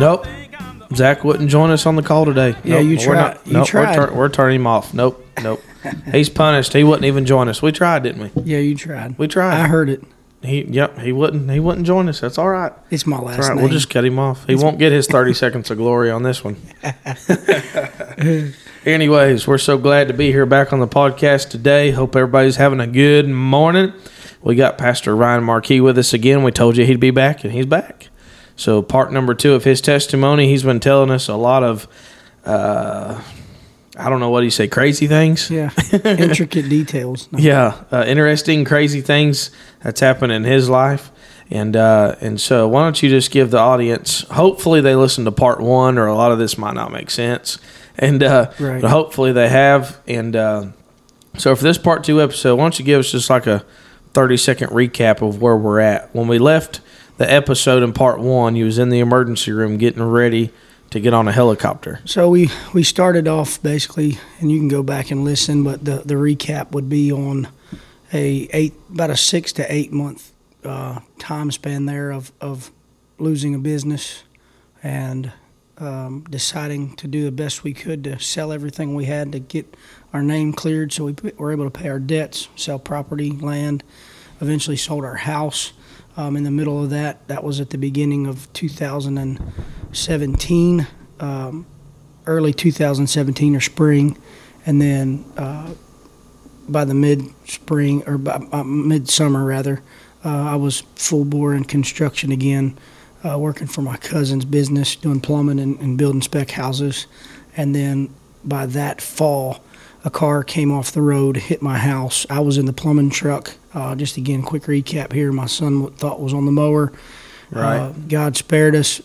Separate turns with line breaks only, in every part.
Nope. Zach wouldn't join us on the call today.
Yeah,
Nope,
you
we're
tried-
not-
you
nope,
tried.
We're, tur- we're turning him off. Nope. Nope. He's punished. He wouldn't even join us. We tried, didn't we?
Yeah, you tried.
We tried.
I heard it.
He, yep. He wouldn't. He wouldn't join us. That's all right.
It's my last
all right.
name.
We'll just cut him off. He won't get his thirty seconds of glory on this one. Anyways, we're so glad to be here back on the podcast today. Hope everybody's having a good morning. We got Pastor Ryan Marquis with us again. We told you he'd be back, and he's back. So, part number two of his testimony, he's been telling us a lot of, uh, I don't know what he say, crazy things.
yeah, intricate details. No.
Yeah, uh, interesting, crazy things that's happened in his life, and uh, and so why don't you just give the audience? Hopefully, they listened to part one, or a lot of this might not make sense, and uh,
Right.
hopefully they have. And uh, so for this part two episode, why don't you give us just like a thirty second recap of where we're at when we left the episode in part one? You was in the emergency room getting ready to get on a helicopter.
So we we started off basically, and you can go back and listen, but the the recap would be on a eight about a six to eight month uh, time span there of of losing a business and um, deciding to do the best we could to sell everything we had to get our name cleared, so we were able to pay our debts, sell property, land. Eventually, sold our house. Um, in the middle of that, that was at the beginning of 2017, um, early 2017 or spring, and then uh, by the mid spring or by, midsummer rather, uh, I was full bore in construction again, uh, working for my cousin's business, doing plumbing and, and building spec houses, and then by that fall, a car came off the road, hit my house. I was in the plumbing truck. Uh, just again, quick recap here. My son thought was on the mower.
Right.
Uh, God spared us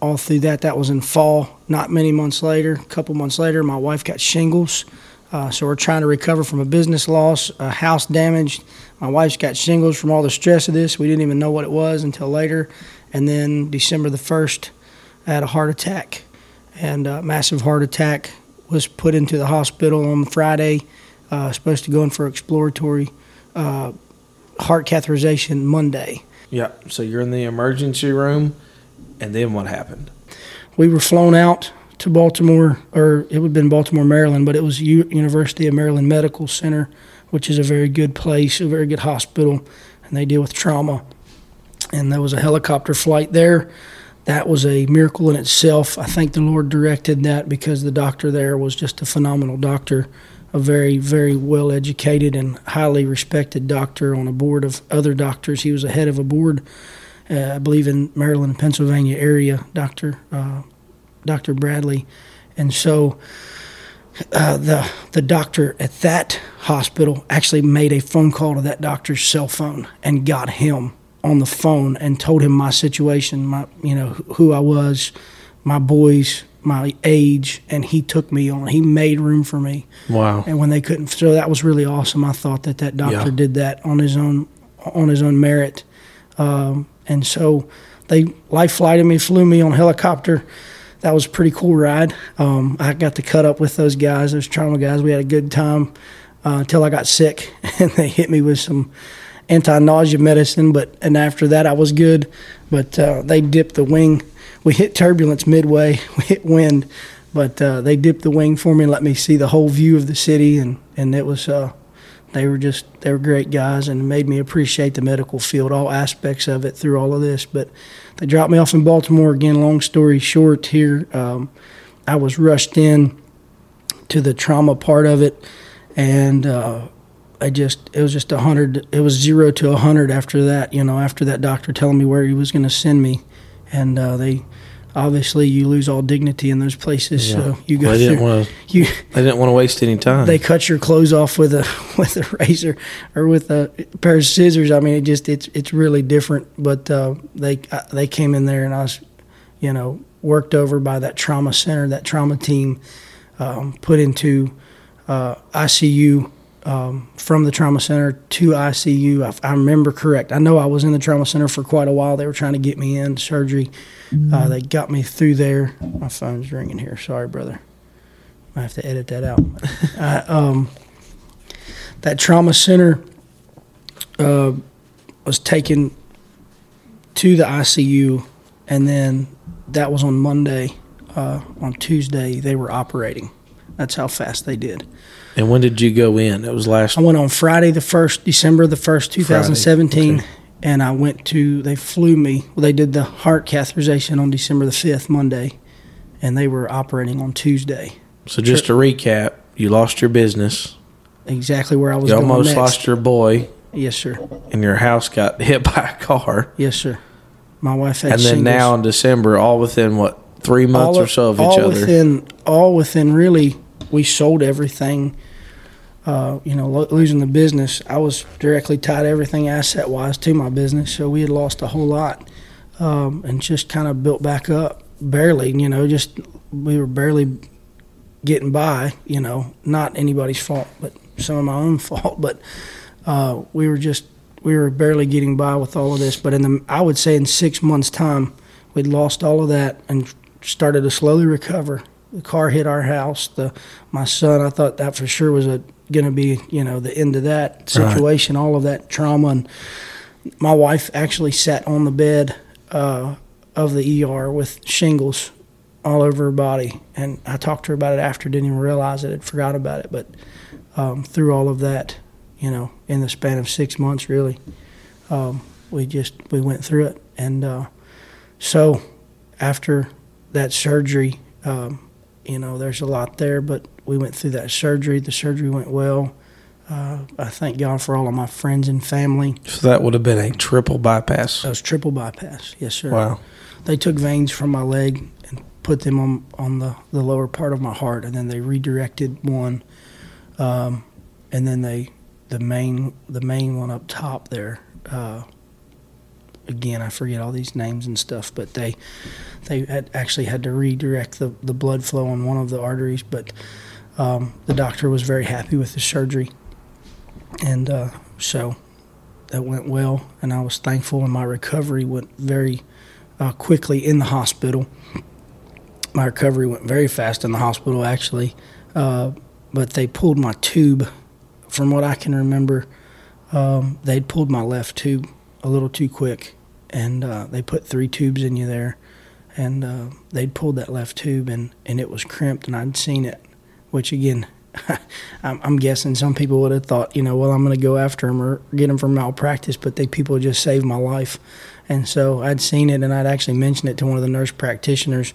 all through that. That was in fall. Not many months later, a couple months later, my wife got shingles. Uh, so we're trying to recover from a business loss, a house damaged. My wife's got shingles from all the stress of this. We didn't even know what it was until later. And then December the 1st, I had a heart attack. And a massive heart attack was put into the hospital on Friday. Uh, supposed to go in for exploratory uh, heart catheterization Monday.
Yeah. So you're in the emergency room, and then what happened?
we were flown out to Baltimore, or it would have been Baltimore, Maryland, but it was U- University of Maryland Medical Center, which is a very good place, a very good hospital, and they deal with trauma. And there was a helicopter flight there. That was a miracle in itself. I think the Lord directed that because the doctor there was just a phenomenal doctor, a very, very well educated and highly respected doctor on a board of other doctors. He was a head of a board, uh, I believe, in Maryland, Pennsylvania area, Doctor uh, Dr. Bradley. And so uh, the the doctor at that hospital actually made a phone call to that doctor's cell phone and got him on the phone and told him my situation, my you know who I was, my boys, my age, and he took me on. He made room for me.
Wow.
And when they couldn't, so that was really awesome. I thought that that doctor
Yeah.
did that on his own on his own merit, um, and so they life flighted me, flew me on helicopter. That was a pretty cool ride. Um, I got to cut up with those guys, those trauma guys. We had a good time uh, until I got sick, and they hit me with some anti-nausea medicine. But and after that, I was good. But uh, they dipped the wing. We hit turbulence midway. We hit wind, but uh, they dipped the wing for me and let me see the whole view of the city. And and it was uh, they were just they were great guys and made me appreciate the medical field, all aspects of it through all of this. But they dropped me off in Baltimore again. Long story short, here um, I was rushed in to the trauma part of it, and uh, I just it was just a hundred. It was zero to a hundred after that. You know, after that doctor telling me where he was going to send me, and uh, they obviously you lose all dignity in those places. So you go
Well, they didn't want to.
you
They didn't want to waste any time.
they cut your clothes off with a with a razor or with a pair of scissors. I mean, it just it's it's really different. But uh, they uh, they came in there and I was, you know, worked over by that trauma center, that trauma team, um, put into uh, ICU. Um, from the trauma center to ICU, if I remember correct. I know I was in the trauma center for quite a while. They were trying to get me in surgery. Uh, they got me through there. My phone's ringing here. Sorry, brother. I have to edit that out. I, um, that trauma center uh, was taken to the ICU, and then that was on Monday. Uh, on Tuesday, they were operating. That's how fast they did.
And when did you go in? It was last.
I went on Friday the first, December the first, 2017,
okay.
and I went to. They flew me. Well, they did the heart catheterization on December the fifth, Monday, and they were operating on Tuesday.
So just to recap, you lost your business.
Exactly where I was.
You almost
next.
lost your boy,
Yes, sir.
and your house got hit by a car.
Yes, sir. My wife had
and then
shingles.
now in December, all within what three months
all
or so of
all
each other.
within all within really we sold everything uh, you know lo- losing the business. I was directly tied everything asset wise to my business so we had lost a whole lot um, and just kind of built back up. Barely you know just we were barely getting by you know not anybody's fault but some of my own fault but uh, we were just we were barely getting by with all of this. But in the i would say in six months time we'd lost all of that and started to slowly recover. The car hit our house. The my son, I thought that for sure was going to be you know the end of that situation. All of that trauma, and my wife actually sat on the bed uh, of the ER with shingles all over her body, and I talked to her about it after. Didn't even realize it. Had forgot about it, but um, through all of that, you know, in the span of six months, really, um, we just we went through it, and. Uh, so, after that surgery, um, you know, there's a lot there, but we went through that surgery. The surgery went well. Uh, I thank God for all of my friends and family.
so that would have been a triple bypass.
That was triple bypass. Yes, sir.
Wow.
They took veins from my leg and put them on, on the, the lower part of my heart, and then they redirected one, um, and then they the main the main one up top there. Uh, again, I forget all these names and stuff, but they they had actually had to redirect the, the blood flow on one of the arteries. But um, the doctor was very happy with the surgery, and uh, so that went well. And I was thankful, and my recovery went very uh, quickly in the hospital. My recovery went very fast in the hospital, actually, uh, but they pulled my tube. From what I can remember, um, they'd pulled my left tube a little too quick, and uh, they put three tubes in you there, and uh, they'd pulled that left tube, and, and it was crimped, and I'd seen it, which again, I'm, I'm guessing some people would have thought, you know, well, I'm going to go after him or get him for malpractice, but they people just saved my life, and so I'd seen it, and I'd actually mentioned it to one of the nurse practitioners,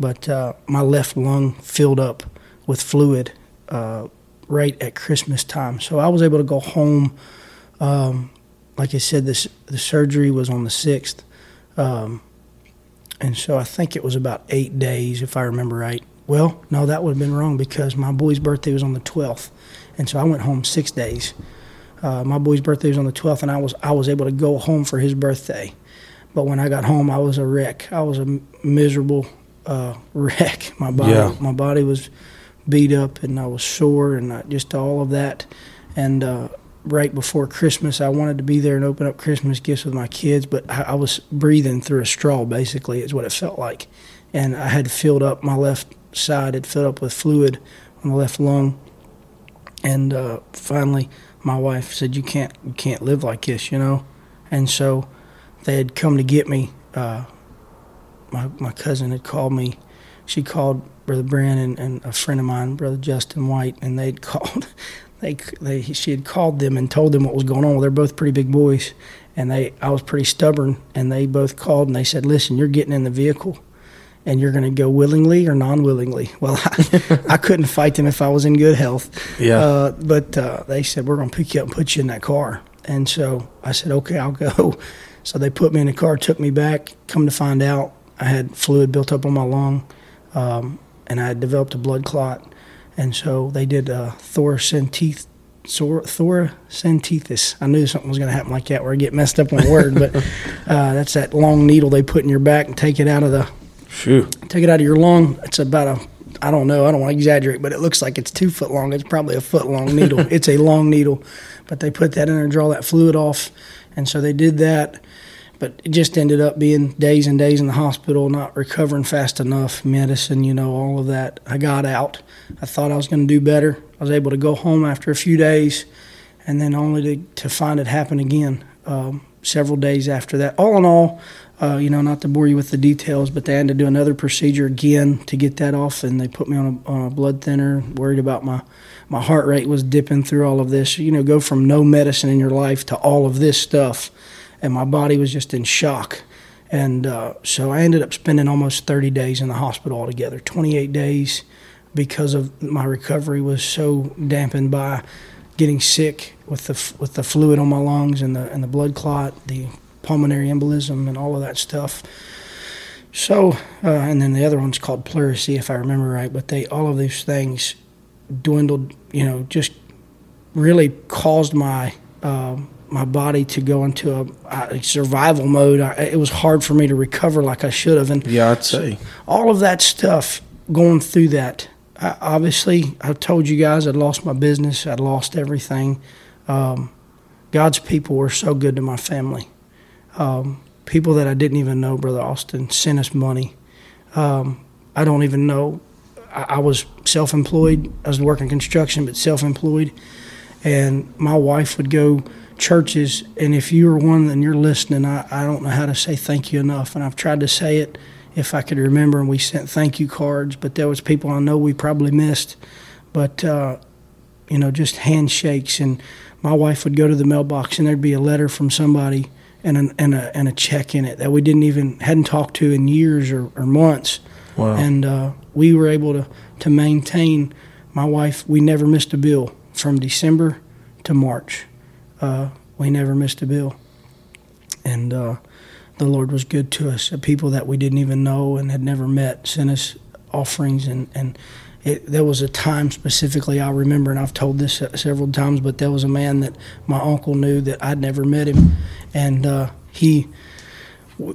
but uh, my left lung filled up with fluid uh, right at Christmas time, so I was able to go home. Um, like I said, this the surgery was on the sixth, um, and so I think it was about eight days, if I remember right. Well, no, that would have been wrong because my boy's birthday was on the twelfth, and so I went home six days. Uh, my boy's birthday was on the twelfth, and I was I was able to go home for his birthday, but when I got home, I was a wreck. I was a m- miserable uh, wreck. My body,
Yeah.
my body was beat up, and I was sore, and I, just all of that, and. Uh, right before Christmas. I wanted to be there and open up Christmas gifts with my kids, but I, I was breathing through a straw, basically, is what it felt like. And I had filled up my left side, had filled up with fluid on the left lung. And uh, finally, my wife said, "You can't, you can't live like this," you know. And so they had come to get me. Uh, my my cousin had called me. She called Brother Brandon and a friend of mine, Brother Justin White, and they'd called they they she had called them and told them what was going on. Well, they're both pretty big boys, and they I was pretty stubborn, and they both called and they said, "Listen, you're getting in the vehicle, and you're going to go willingly or non-willingly." Well, I, I couldn't fight them if I was in good health.
Yeah.
Uh, but uh, they said we're going to pick you up and put you in that car, and so I said, "Okay, I'll go." So they put me in the car, took me back. Come to find out, I had fluid built up on my lung, um, and I had developed a blood clot. And so they did uh, thoracenteth, thoracentesis. I knew something was going to happen like that where I get messed up on a word, but uh, that's that long needle they put in your back and take it out of the
Phew.
take it out of your lung. It's about a I don't know. I don't want to exaggerate, but it looks like it's two foot long. It's probably a foot long needle. it's a long needle, but they put that in there and draw that fluid off, and so they did that. But it just ended up being days and days in the hospital, not recovering fast enough, medicine, you know, all of that. I got out. I thought I was going to do better. I was able to go home after a few days, and then only to, to find it happen again um, several days after that. All in all, Uh, you know, not to bore you with the details, but they had to do another procedure again to get that off, and they put me on a, on a blood thinner. Worried about my my heart rate was dipping through all of this. You know, go from no medicine in your life to all of this stuff, and my body was just in shock. And uh, so I ended up spending almost 30 days in the hospital altogether, 28 days, because of my recovery was so dampened by getting sick with the with the fluid on my lungs and the and the blood clot, the pulmonary embolism and all of that stuff. So, uh, and then the other one's called pleurisy, if I remember right. But they all of these things dwindled, you know, just really caused my uh, my body to go into a, a survival mode. I, it was hard for me to recover like I should have, and
Yeah, I'd say.
all of that stuff going through that. I, obviously, I told you guys I'd lost my business, I'd lost everything. Um, God's people were so good to my family. Um, people that I didn't even know, Brother Austin, sent us money. Um, I don't even know. I, I was self employed, I was working construction, but self employed. And my wife would go churches, and if you were one and you're listening, I, I don't know how to say thank you enough. And I've tried to say it if I could remember, and we sent thank you cards, but there was people I know we probably missed. But, uh, you know, just handshakes. And my wife would go to the mailbox, and there'd be a letter from somebody and, an, and, a, and a check in it that we didn't even, hadn't talked to in years or, or months.
Wow.
And uh, we were able to, to maintain, my wife, we never missed a bill from December to March. Uh, we never missed a bill. And uh, the Lord was good to us. People that we didn't even know and had never met sent us offerings. And, and it, there was a time specifically I remember, and I've told this several times, but there was a man that my uncle knew that I'd never met him. And uh, he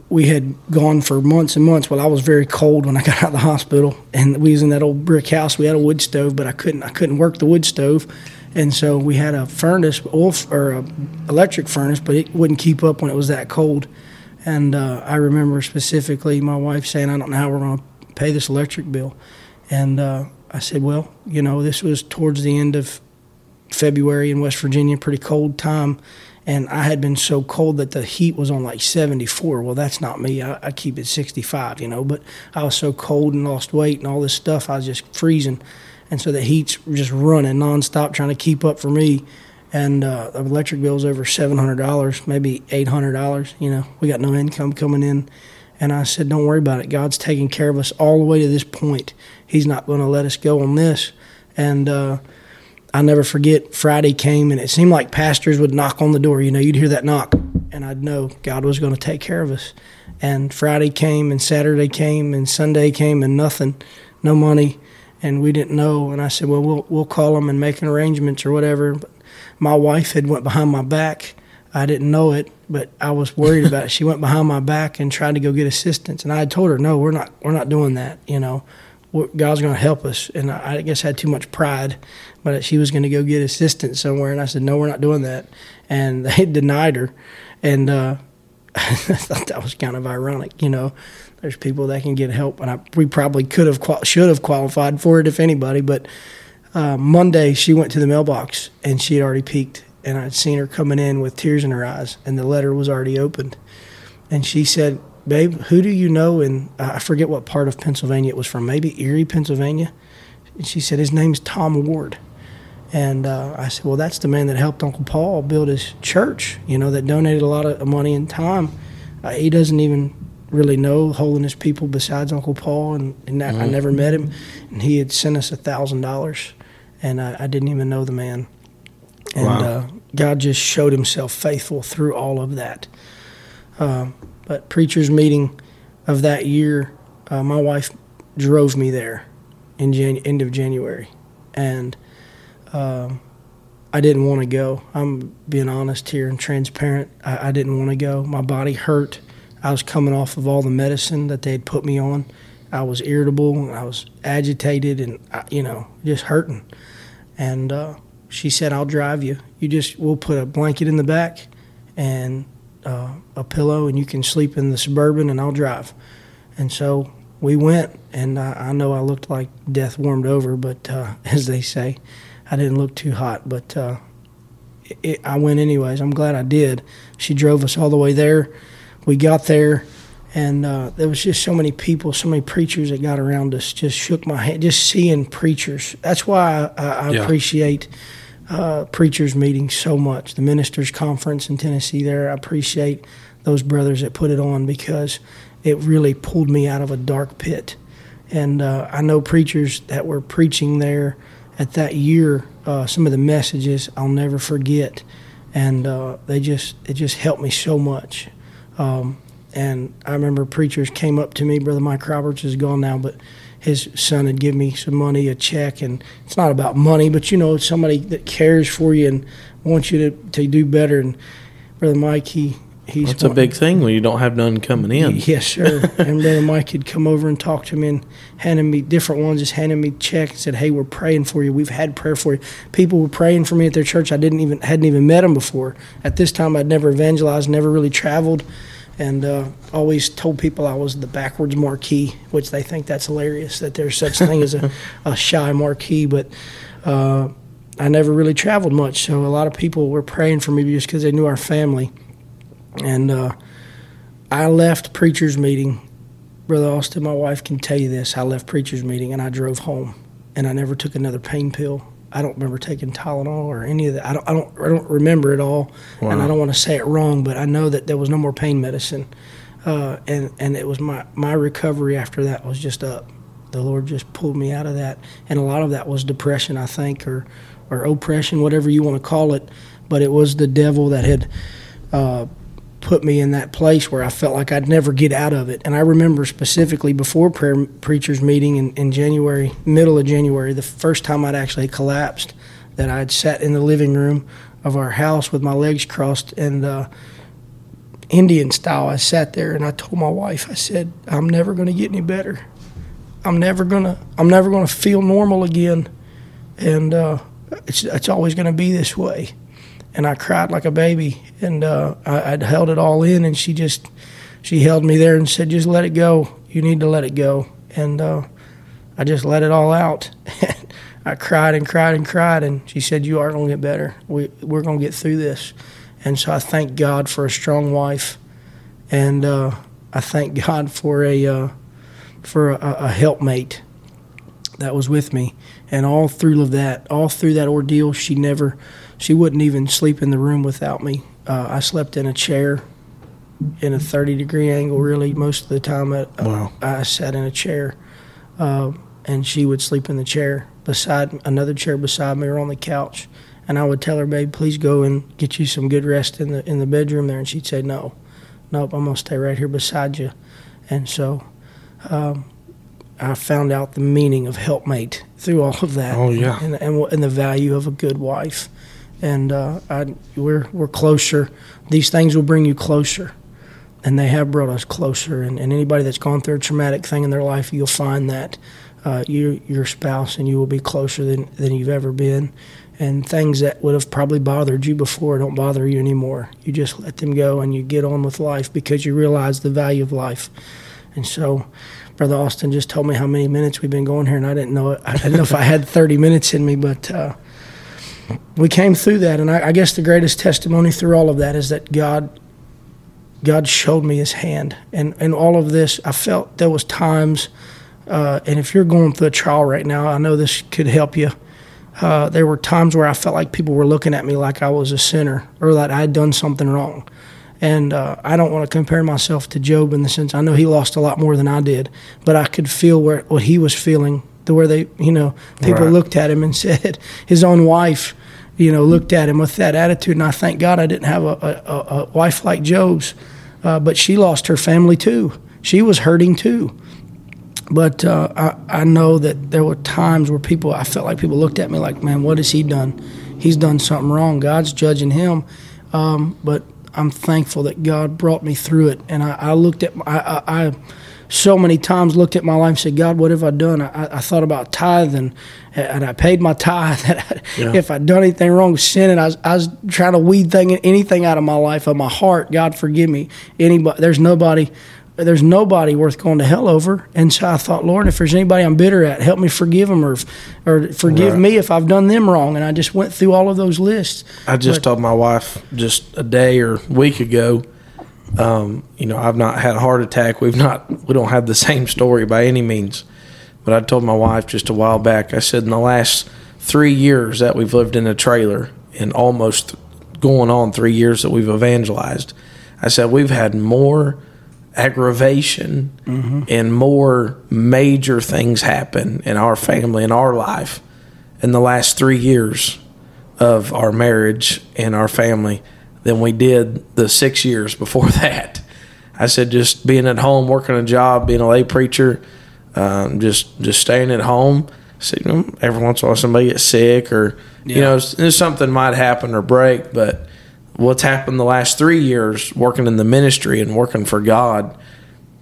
we had gone for months and months. Well, I was very cold when I got out of the hospital, and we was in that old brick house. We had a wood stove, but I couldn't I couldn't work the wood stove, and so we had a furnace, oil or a electric furnace, but it wouldn't keep up when it was that cold. And uh, I remember specifically my wife saying, "I don't know how we're going to pay this electric bill," and uh, I said, "Well, you know, this was towards the end of February in West Virginia, pretty cold time." and I had been so cold that the heat was on like 74. Well, that's not me. I, I, keep it 65, you know. But I was so cold and lost weight and all this stuff, I was just freezing, and so the heat's just running nonstop, trying to keep up for me. And uh, the electric bill's over $700, maybe $800. You know, we got no income coming in. And I said, "Don't worry about it. God's taking care of us all the way to this point. He's not going to let us go on this." And uh, I'll never forget Friday came and it seemed like pastors would knock on the door. You know, you'd hear that knock and I'd know God was going to take care of us. And Friday came and Saturday came and Sunday came and nothing, no money. And we didn't know. And I said, well, we'll, we'll call them and make an arrangements or whatever. But my wife had went behind my back. I didn't know it, but I was worried about it. She went behind my back and tried to go get assistance. And I had told her, no, we're not, we're not doing that. You know, God's going to help us. And I, guess I had too much pride, but she was going to go get assistance somewhere. And I said, no, we're not doing that. And they denied her. And uh, I thought that was kind of ironic. You know, there's people that can get help. And I, we probably could have, should have qualified for it if anybody. But uh, Monday, she went to the mailbox and she had already peeked. And I'd seen her coming in with tears in her eyes. And the letter was already opened. And she said, babe, who do you know? And I forget what part of Pennsylvania it was from, maybe Erie, Pennsylvania. And she said, his name's Tom Ward. And uh, I said, well, that's the man that helped Uncle Paul build his church, you know, that donated a lot of money and time. Uh, he doesn't even really know Holiness people besides Uncle Paul, and, and mm-hmm. I never met him. And he had sent us a $1,000, and I, I, didn't even know the man. And wow. uh, God just showed himself faithful through all of that. Um, but preachers meeting of that year, uh, my wife drove me there in Jan- end of January, and um, I didn't want to go. I'm being honest here and transparent. I, I didn't want to go. My body hurt. I was coming off of all the medicine that they had put me on. I was irritable. I was agitated, and I, you know, just hurting. And uh, she said, "I'll drive you. You just we'll put a blanket in the back, and uh, a pillow and you can sleep in the suburban and I'll drive. And so we went, and I, I know I looked like death warmed over, but uh, as they say, I didn't look too hot. But uh, it, I went anyways. I'm glad I did. She drove us all the way there. We got there, and uh, there was just so many people, so many preachers that got around us. Just shook my hand, just seeing preachers. That's why I, I,
Yeah.
appreciate uh, preachers meetings so much. The ministers' conference in Tennessee. There, I appreciate those brothers that put it on because it really pulled me out of a dark pit. And uh, I know preachers that were preaching there at that year. Uh, some of the messages I'll never forget, and uh, they just it just helped me so much. Um, and I remember preachers came up to me. Brother Mike Roberts is gone now, but his son had given me some money, a check, and it's not about money, but you know, it's somebody that cares for you and wants you to, to do better. And Brother Mike, he he's
That's a big thing when you don't have none coming in.
Yes, sir. and Brother Mike had come over and talked to me and handed me different ones, just handed me checks and said, "Hey, we're praying for you. We've had prayer for you." People were praying for me at their church. I didn't even hadn't even met them before. At this time, I'd never evangelized, never really traveled, and uh, always told people I was the backwards Marquis, which they think that's hilarious that there's such a thing as a, a shy Marquis, but. Uh, I never really traveled much, so a lot of people were praying for me just because they knew our family. And uh, I left preacher's meeting. Brother Austin, my wife can tell you this. I left preacher's meeting and I drove home, and I never took another pain pill. I don't remember taking Tylenol or any of that. I don't. I don't. I don't remember it all, and I don't want to say it wrong, but I know that there was no more pain medicine, uh, and and it was my my recovery after that was just up. The Lord just pulled me out of that, and a lot of that was depression, I think, or or oppression, whatever you want to call it. But it was the devil that had uh, put me in that place where I felt like I'd never get out of it. And I remember specifically before prayer preachers meeting in, in January, middle of January, the first time I'd actually collapsed, that I'd sat in the living room of our house with my legs crossed and uh, Indian style. I sat there and I told my wife, I said, I'm never going to get any better. I'm never gonna. I'm never gonna feel normal again, and uh, it's it's always gonna be this way and I cried like a baby, and uh, I, I'd held it all in, and she just she held me there and said, "Just let it go. You need to let it go." And uh, I just let it all out. I cried and cried and cried, and she said, "You are going to get better. We we're going to get through this." And so I thank God for a strong wife, and uh, I thank God for a uh, for a, a helpmate that was with me. And all through of that, all through that ordeal, she never, she wouldn't even sleep in the room without me. Uh, I slept in a chair, in a thirty degree angle. Really, most of the time, I,
Wow.
I sat in a chair, uh, and she would sleep in the chair beside another chair beside me or on the couch. And I would tell her, "Babe, please go and get you some good rest in the in the bedroom there." And she'd say, "No, nope, I'm gonna stay right here beside you." And so, um, I found out the meaning of helpmate through all of that.
Oh, yeah.
and and, and the value of a good wife. And uh, I, we're we're closer. These things will bring you closer, and they have brought us closer. And, and anybody that's gone through a traumatic thing in their life, you'll find that uh, you your spouse and you will be closer than than you've ever been. And things that would have probably bothered you before don't bother you anymore. You just let them go and you get on with life because you realize the value of life. And so, Brother Austin just told me how many minutes we've been going here, and I didn't know it. I didn't know if I had 30 minutes in me, but uh, we came through that. And I, I guess the greatest testimony through all of that is that God, God showed me His hand, and and all of this, I felt there was times. Uh, and if you're going through a trial right now, I know this could help you. Uh, there were times where I felt like people were looking at me like I was a sinner or that I had done something wrong. And uh, I don't want to compare myself to Job in the sense I know he lost a lot more than I did, but I could feel where what he was feeling, the where they, you know, people
Right.
looked at him and said, his own wife, you know, looked at him with that attitude. And I thank God I didn't have a, a, a- wife like Job's, uh, but she lost her family too. She was hurting too. But uh, I, I know that there were times where people, I felt like people looked at me like, man, what has he done? He's done something wrong. God's judging him. Um, but I'm thankful that God brought me through it. And I, I looked at, I, I, I so many times looked at my life and said, God, what have I done? I, I thought about tithe and, and I paid my tithe.
Yeah.
if I'd done anything wrong, sinning, I was, I was trying to weed thing, anything out of my life, of my heart. God, forgive me. Anybody, there's nobody there's nobody worth going to hell over. And so I thought, Lord, if there's anybody I'm bitter at, help me forgive them or, or forgive
Right.
me if I've done them wrong. And I just went through all of those lists.
I just
But-
told my wife just a day or week ago. Um, you know, I've not had a heart attack. We've not, we don't have the same story by any means. But I told my wife just a while back, I said, in the last three years that we've lived in a trailer, and almost going on three years that we've evangelized, I said, we've had more aggravation mm-hmm. and more major things happen in our family, in our life, in the last three years of our marriage and our family than we did the six years before that. I said, just being at home, working a job, being a lay preacher, um, just just staying at home. See, you know, every once in a while somebody gets sick or yeah. you know something might happen or break. But what's happened the last three years working in the ministry and working for God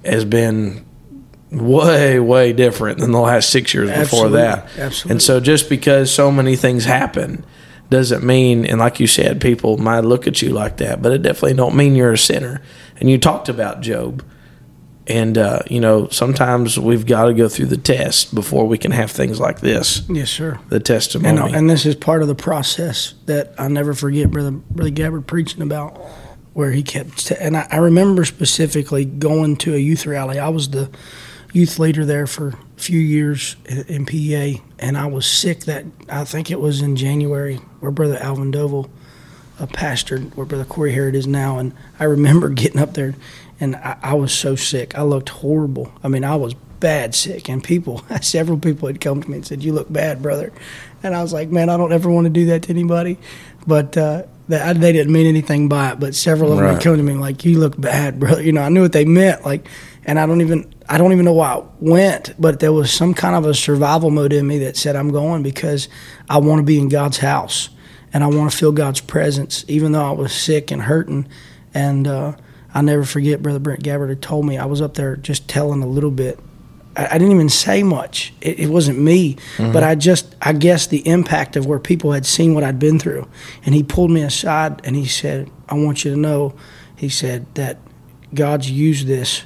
has been way way different than the last six years Absolutely. before that.
Absolutely.
And so just because so many things happen doesn't mean and like you said people might look at you like that but it definitely don't mean you're a sinner. And you talked about job. And uh, you know sometimes we've got to go through the test before we can have things like this.
Yes sir.
The testimony.
And, and this is part of the process that i'll never forget brother brother gabbard preaching about where he kept t- and I, I remember specifically going to a youth rally. I was the youth leader there for a few years in, PEA, and I was sick that I think it was in January where Brother Alvin Doval a pastor where Brother Corey Harrod is now, and I remember getting up there, and I, I, was so sick. I looked horrible. I mean, I was bad sick, and people, several people had come to me and said, "You look bad, brother," and I was like, "Man, I don't ever want to do that to anybody," but. Uh, they didn't mean anything by it, but several of them would come to me like, "You look bad, brother." You know, I knew what they meant. Like, and I don't even I don't even know why I went, but there was some kind of a survival mode in me that said I'm going because I want to be in God's house and I want to feel God's presence, even though I was sick and hurting. And uh, I never forget, Brother Brent Gabbard had told me I was up there just telling a little bit. I, I didn't even say much. It, it wasn't me, mm-hmm. but I just I guess the impact of where people had seen what I'd been through. And he pulled me aside and he said, "I want you to know," he said that God's used this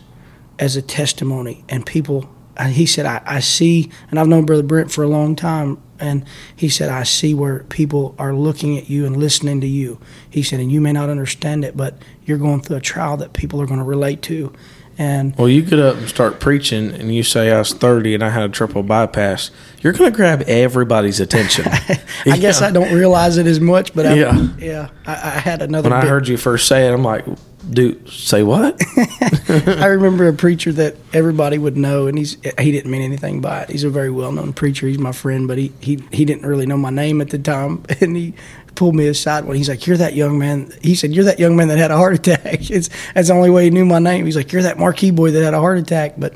as a testimony. And people, he said, I, I see, and I've known Brother Brent for a long time, and he said, I see where people are looking at you and listening to you. He said, and you may not understand it, but you're going through a trial that people are going to relate to. And
well, you get up and start preaching, and you say I was 30 and I had a triple bypass. You're going to grab everybody's attention.
I yeah. guess I don't realize it as much, but I, yeah, yeah, I, I had another.
When bit. I heard you first say it, I'm like, do say what?
I remember a preacher that everybody would know, and he's he didn't mean anything by it. He's a very well known preacher. He's my friend, but he, he he didn't really know my name at the time, and he pulled me aside when he's like, "You're that young man." He said, "You're that young man that had a heart attack." It's that's the only way he knew my name. He's like, "You're that Marquis boy that had a heart attack," but.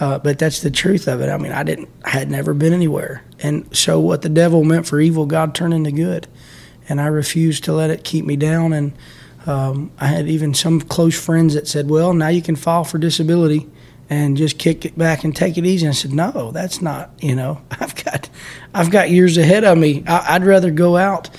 Uh, but that's the truth of it. I mean, I didn't, I had never been anywhere, and so what the devil meant for evil, God turned into good, and I refused to let it keep me down. And um, I had even some close friends that said, "Well, now you can file for disability and just kick it back and take it easy." And I said, "No, that's not. You know, I've got, I've got years ahead of me. I, would rather go out.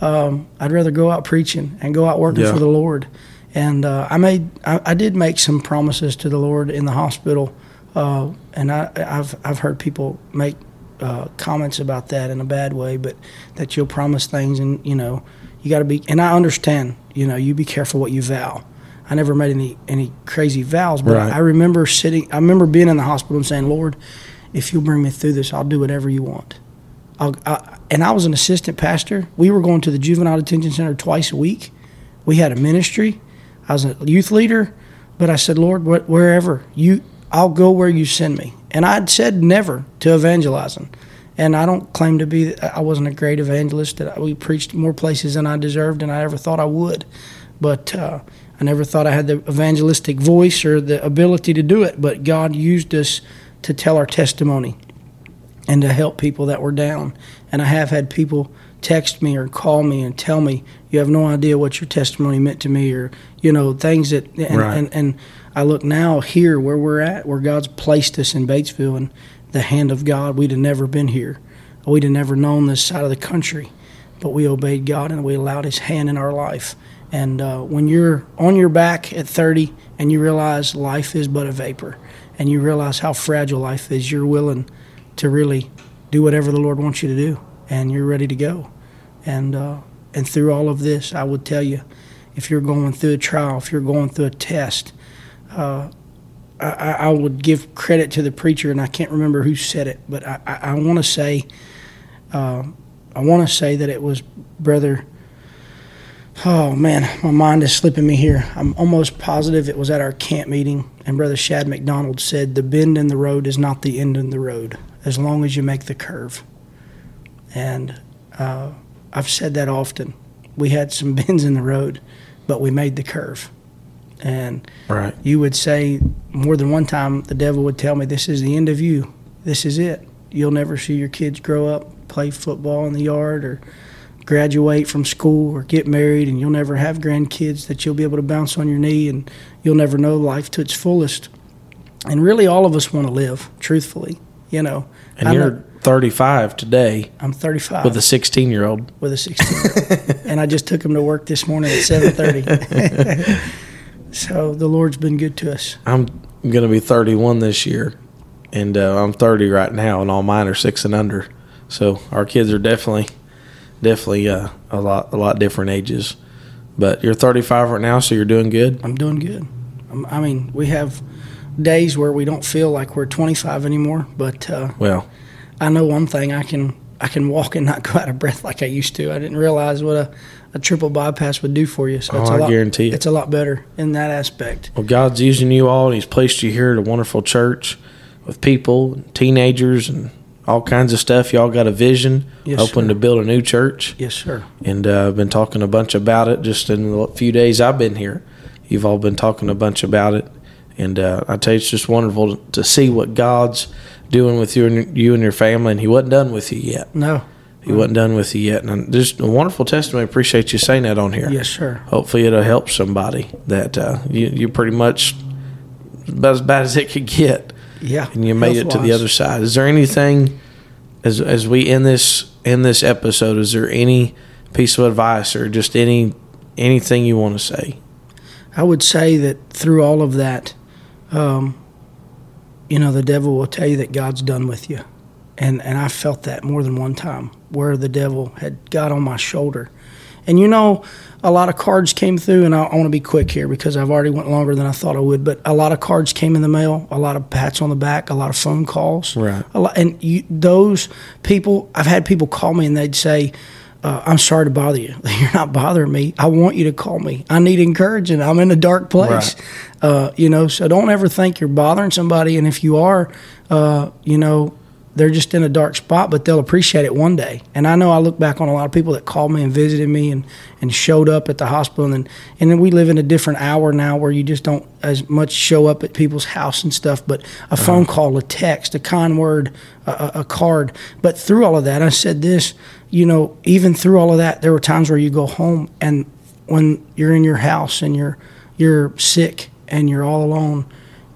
Um, I'd rather go out preaching and go out working yeah. for the Lord." And uh, I made, I, I, did make some promises to the Lord in the hospital, uh, and I, have I've heard people make uh, comments about that in a bad way, but that you'll promise things and you know you got to be. And I understand you know, you be careful what you vow. I never made any any crazy vows, but right. I, I remember sitting. I remember being in the hospital and saying, "Lord, if you'll bring me through this, I'll do whatever you want." I, and I was an assistant pastor. We were going to the juvenile detention center twice a week. We had a ministry. I was a youth leader, but I said, "Lord, wh- wherever you, I'll go where you send me." And I'd said never to evangelizing. And I don't claim to be, I wasn't a great evangelist. That we preached more places than I deserved and I ever thought I would. But uh, I never thought I had the evangelistic voice or the ability to do it. But God used us to tell our testimony and to help people that were down. And I have had people text me or call me and tell me, you have no idea what your testimony meant to me, or, you know, things that, and, right. and, and I look now here where we're at, where God's placed us in Batesville, and the hand of God, we'd have never been here. We'd have never known this side of the country. But we obeyed God and we allowed His hand in our life. And uh, when you're on your back at 30 and you realize life is but a vapor and you realize how fragile life is, you're willing to really do whatever the Lord wants you to do and you're ready to go. And, uh, and through all of this, I would tell you if you're going through a trial, if you're going through a test. Uh, I, I would give credit to the preacher, and I can't remember who said it, but I, I, I want to say, uh, I want to say that it was brother. Oh man, my mind is slipping me here. I'm almost positive it was at our camp meeting, and brother Shad McDonald said, "The bend in the road is not the end in the road, as long as you make the curve." And uh, I've said that often. We had some bends in the road, but we made the curve. And
Right.
you would say more than one time the devil would tell me this is the end of you. This is it. You'll never see your kids grow up play football in the yard or graduate from school or get married and you'll never have grandkids that you'll be able to bounce on your knee and you'll never know life to its fullest. And really all of us want to live truthfully you know.
And
I
you're
know-
35 today
i'm 35
with a 16 year old.
with a 16 year old, and i just took him to work this morning at 7.30 so the lord's been good to us
I'm going to be 31 this year, and uh, I'm 30 right now, and all mine are six and under. So our kids are definitely, definitely uh, a lot, a lot different ages. But you're 35 right now, so you're doing good.
I'm doing good. I'm, I mean, we have days where we don't feel like we're 25 anymore, but uh,
Well,
I know one thing: I can I can walk and not go out of breath like I used to. I didn't realize what a, a triple bypass would do for you. So it's
Oh,
a
I
lot,
guarantee it.
it's a lot better in that aspect.
well, God's using you all, and He's placed you here at a wonderful church with people, teenagers, and all kinds of stuff. Y'all got a vision,
Yes,
hoping
sir.
to build a new church.
Yes, sir.
and uh, I've been talking a bunch about it just in the few days I've been here. You've all been talking a bunch about it, and uh, I tell you, it's just wonderful to see what God's doing with you and you and your family. And He wasn't done with you yet.
No.
He wasn't done with you yet, and just a wonderful testimony. Appreciate you saying that on here.
Yes, sir.
Hopefully, it'll help somebody that uh, you you're pretty much about as bad as it could get
Yeah.
and you made it to the other side. Is there anything as as we end this in this episode? Is there any piece of advice or just any anything you want to say?
I would say that through all of that, um, you know, the devil will tell you that God's done with you. And, and I felt that more than one time where the devil had got on my shoulder. And you know, a lot of cards came through, and I, I want to be quick here because I've already went longer than I thought I would. But a lot of cards came in the mail, a lot of pats on the back, a lot of phone calls,
Right.
A lot, and you, those people, I've had people call me and they'd say, uh, "I'm sorry to bother you. You're not bothering me. I want you to call me. I need encouragement. I'm in a dark place, uh, you know. So don't ever think you're bothering somebody. And if you are, uh, you know, they're just in a dark spot, but they'll appreciate it one day. And I know I look back on a lot of people that called me and visited me and, and showed up at the hospital. And, and then we live in a different hour now where you just don't as much show up at people's house and stuff, but a uh-huh. phone call, a text, a kind word, a, a, a card. But through all of that, I said this, you know, even through all of that, there were times where you go home and when you're in your house and you're, you're sick and you're all alone,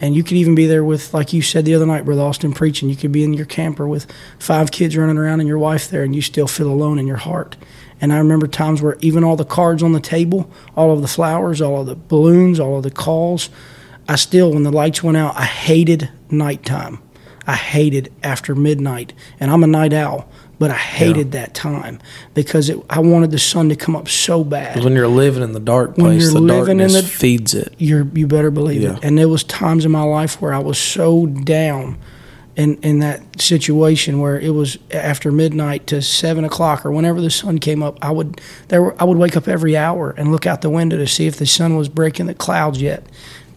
and you could even be there with, like you said the other night, Brother Austin preaching. You could be in your camper with five kids running around and your wife there, and you still feel alone in your heart. And I remember times where even all the cards on the table, all of the flowers, all of the balloons, all of the calls, I still, when the lights went out, I hated nighttime. I hated after midnight. And I'm a night owl, but I hated that time because it, I wanted the sun to come up so bad.
When you're living in the dark
When
place,
you're
the
living in
darkness
the-
feeds it.
you're you better believe
Yeah.
it. And there was times in my life where I was so down in in that situation where it was after midnight to seven o'clock or whenever the sun came up. I would there were, I would wake up every hour and look out the window to see if the sun was breaking the clouds yet.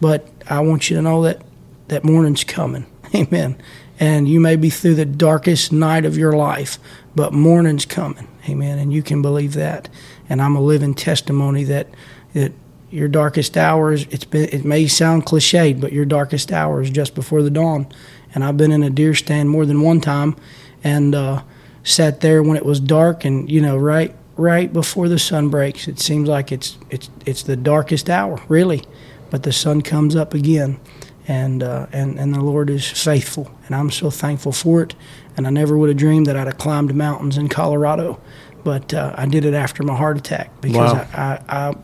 But I want you to know that that morning's coming. Amen. And you may be through the darkest night of your life, but morning's coming. Amen. And you can believe that. And I'm a living testimony that that your darkest hours it's been it may sound cliched, but your darkest hour is just before the dawn. And I've been in a deer stand more than one time and uh, sat there when it was dark and you know, right right before the sun breaks. It seems like it's it's it's the darkest hour, really. But the sun comes up again and uh, and and the Lord is faithful, and I'm so thankful for it. And I never would have dreamed that I'd have climbed mountains in Colorado, but uh, I did it after my heart attack because
Wow.
I, I, I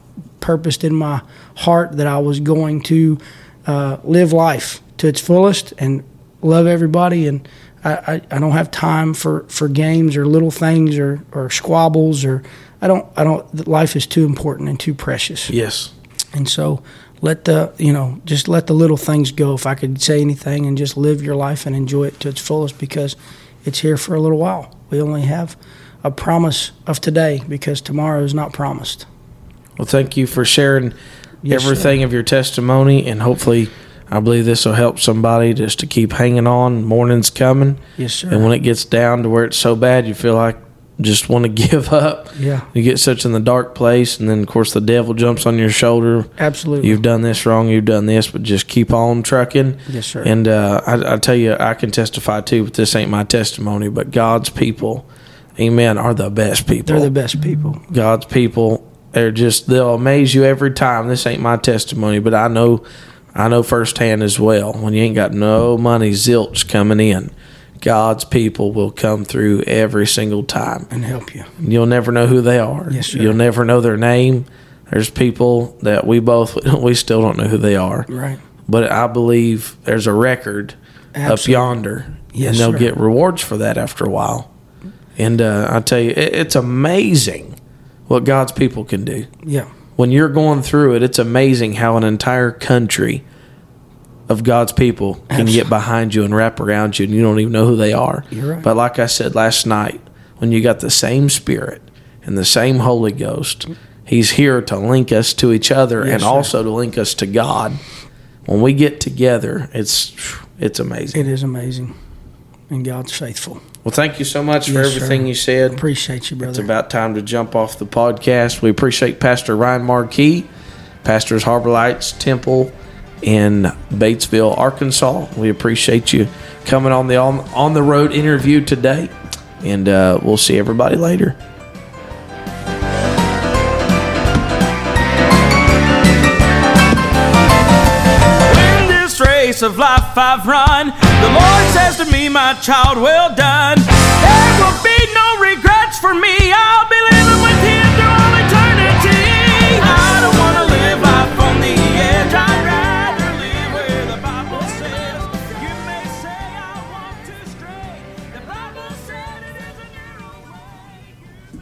purposed in my heart that I was going to uh, live life to its fullest and love everybody. And I, I, I don't have time for, for games or little things or, or squabbles or I don't I don't life is too important and too precious.
Yes.
And so let the you know just let the little things go. If I could say anything, and just live your life and enjoy it to its fullest because it's here for a little while. We only have a promise of today because tomorrow is not promised.
Well, thank you for sharing
Yes,
everything
sir.
of your testimony, and hopefully, I believe this will help somebody just to keep hanging on. Morning's coming,
Yes, sir.
and when it gets down to where it's so bad, you feel like just want to give up.
yeah,
You get such in the dark place, and then of course the devil jumps on your shoulder.
absolutely.
You've done this wrong. You've done this, but just keep on trucking.
yes, sir.
And uh, I, I tell you, I can testify too. But this ain't my testimony. But God's people, Amen, are the best people.
They're the best people.
God's people they're just they'll amaze you every time. This ain't my testimony, but I know I know firsthand as well. When you ain't got no money zilch coming in, God's people will come through every single time.
and help you.
You'll never know who they are.
Yes, sir.
You'll never know their name. There's people that we both we still don't know who they are.
Right.
But I believe there's a record up yonder,
Yes,
and they'll
sir.
get rewards for that after a while. And uh, I tell you, it, it's amazing what God's people can do.
Yeah.
When you're going through it, it's amazing how an entire country of God's people can
Absolutely.
get behind you and wrap around you, and you don't even know who they are.
Right.
But like I said last night, when you got the same Spirit and the same Holy Ghost, He's here to link us to each other
Yes,
and
sir.
also to link us to God. When we get together, it's it's amazing.
It is amazing. And God's faithful.
Well, thank you so much for
Yes, sir.
everything you said.
Appreciate you, brother.
It's about time to jump off the podcast. We appreciate Pastor Ryan Marquis, Pastors Harbor Lights Temple in Batesville, Arkansas. We appreciate you coming on the on, on the road interview today, and uh, we'll see everybody later.
In this race of life I've run, the Lord says to me, My child, well done. There will be no regrets for me. I'll be